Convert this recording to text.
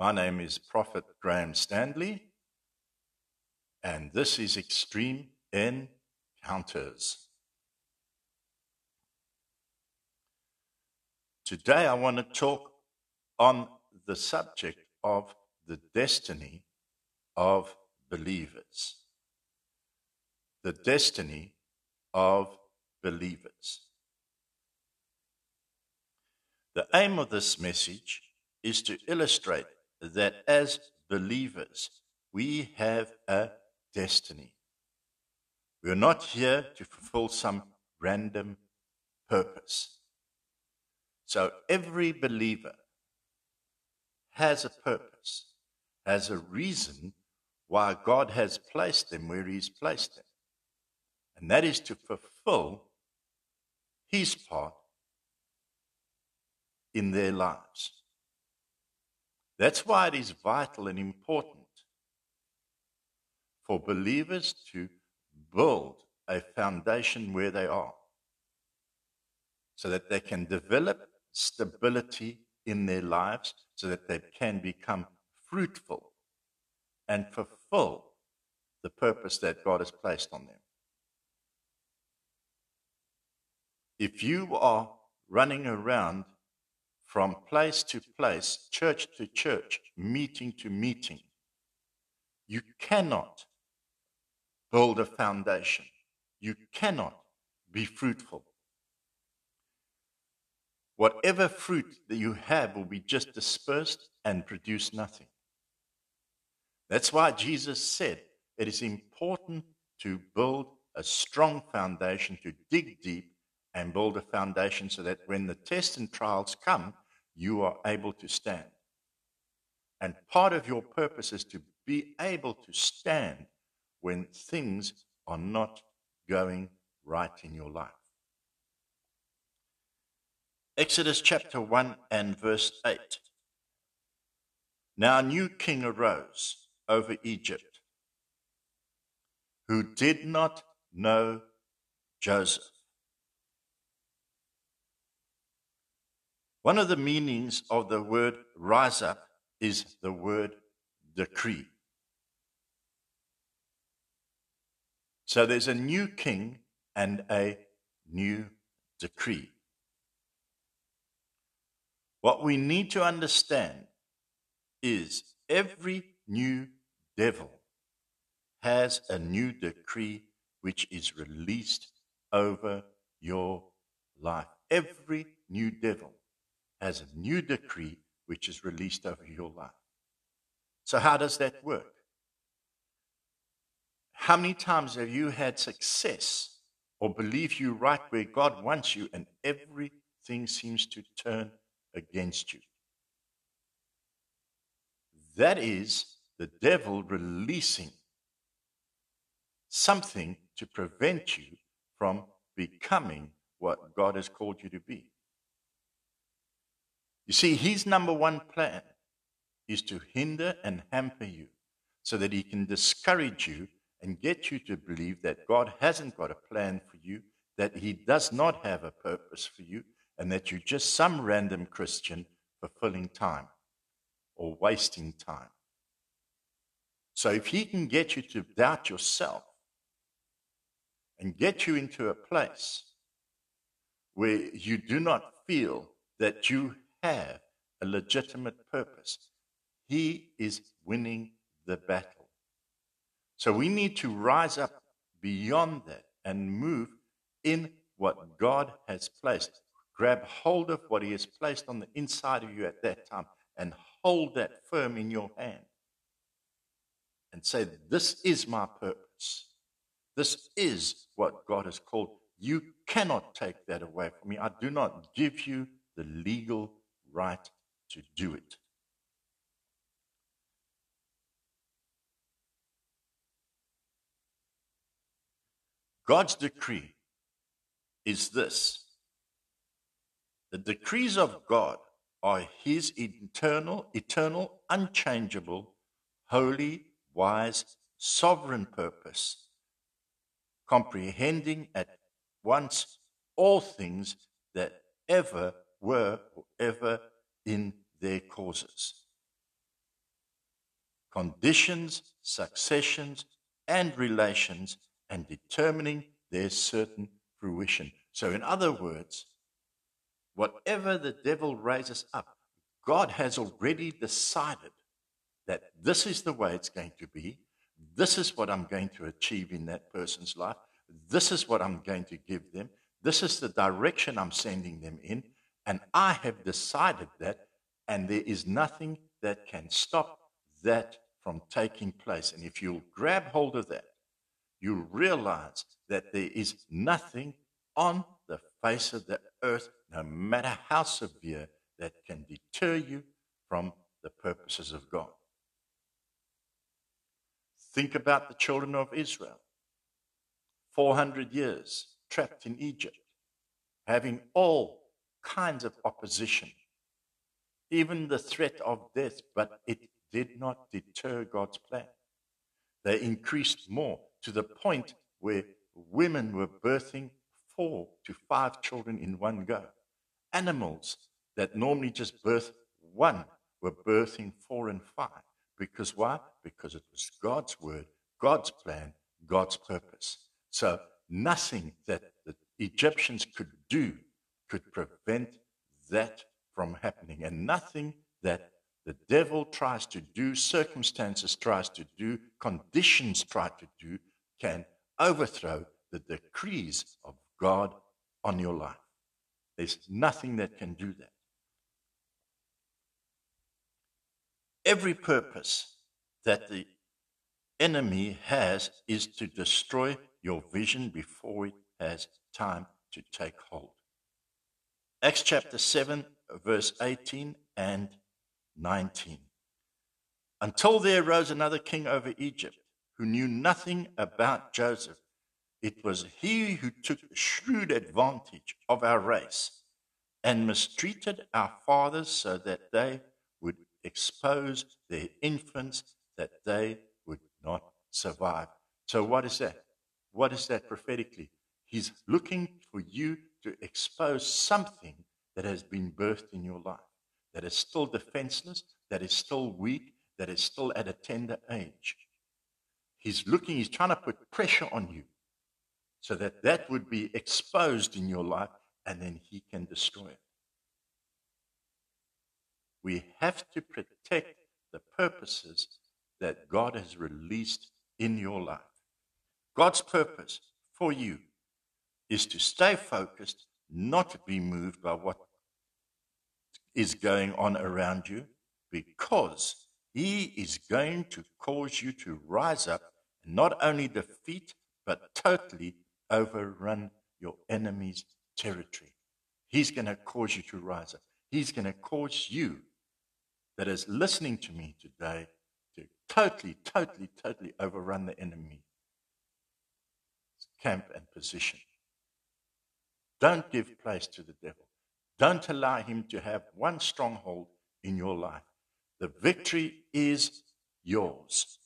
My name is Prophet Graham Stanley, and this is Extreme Encounters. Today, I want to talk on the subject of the destiny of believers. The destiny of believers. The aim of this message is to illustrate that as believers, we have a destiny. We're not here to fulfill some random purpose. So every believer has a purpose, has a reason why God has placed them where He's placed them. And that is to fulfill His part in their lives. That's why it is vital and important for believers to build a foundation where they are so that they can develop stability in their lives so that they can become fruitful and fulfill the purpose that God has placed on them. If you are running around from place to place, church to church, meeting to meeting, you cannot build a foundation. You cannot be fruitful. Whatever fruit that you have will be just dispersed and produce nothing. That's why Jesus said it is important to build a strong foundation, to dig deep and build a foundation so that when the tests and trials come, you are able to stand. And part of your purpose is to be able to stand when things are not going right in your life. Exodus chapter 1 and verse 8. Now a new king arose over Egypt who did not know Joseph. One of the meanings of the word rise up is the word decree. So there's a new king and a new decree. What we need to understand is every new devil has a new decree which is released over your life. Every new devil has a new decree which is released over your life. So, how does that work? How many times have you had success or believe you right where God wants you and everything seems to turn against you? That is the devil releasing something to prevent you from becoming what God has called you to be. You see, his number one plan is to hinder and hamper you so that he can discourage you and get you to believe that God hasn't got a plan for you, that he does not have a purpose for you, and that you're just some random Christian fulfilling time or wasting time. So if he can get you to doubt yourself and get you into a place where you do not feel that you have a legitimate purpose. He is winning the battle. So we need to rise up beyond that and move in what God has placed. Grab hold of what He has placed on the inside of you at that time and hold that firm in your hand and say, This is my purpose. This is what God has called. You cannot take that away from me. I do not give you the legal right to do it. God's decree is this the decrees of God are his eternal, eternal, unchangeable, holy, wise, sovereign purpose, comprehending at once all things that ever were or ever in their causes. conditions, successions, and relations, and determining their certain fruition. So, in other words, whatever the devil raises up, God has already decided that this is the way it's going to be. This is what I'm going to achieve in that person's life. This is what I'm going to give them. This is the direction I'm sending them in. And I have decided that, and there is nothing that can stop that from taking place. And if you'll grab hold of that, you'll realize that there is nothing on the face of the earth, no matter how severe, that can deter you from the purposes of God. Think about the children of Israel 400 years trapped in Egypt, having all kinds of opposition, even the threat of death, but it did not deter God's plan. They increased more to the point where women were birthing four to five children in one go. Animals that normally just birth one were birthing four and five. Because why? Because it was God's word, God's plan, God's purpose. So nothing that the Egyptians could do could prevent that from happening, and nothing that the devil tries to do, circumstances tries to do, conditions try to do, can overthrow the decrees of God on your life. There's nothing that can do that. Every purpose that the enemy has is to destroy your vision before it has time to take hold. Acts chapter 7, verse 18 and 19. Until there arose another king over Egypt who knew nothing about Joseph. It was he who took shrewd advantage of our race and mistreated our fathers so that they would expose their infants that they would not survive. So, what is that? What is that prophetically? He's looking for you to expose something that has been birthed in your life, that is still defenseless, that is still weak, that is still at a tender age. He's looking, he's trying to put pressure on you so that that would be exposed in your life and then he can destroy it. We have to protect the purposes that God has released in your life. God's purpose for you is to stay focused, not be moved by what is going on around you, because He is going to cause you to rise up and not only defeat, but totally overrun your enemy's territory. He's going to cause you to rise up. He's going to cause you that is listening to me today to totally, totally, totally overrun the enemy camp and position. Don't give place to the devil. Don't allow him to have one stronghold in your life. The victory is yours.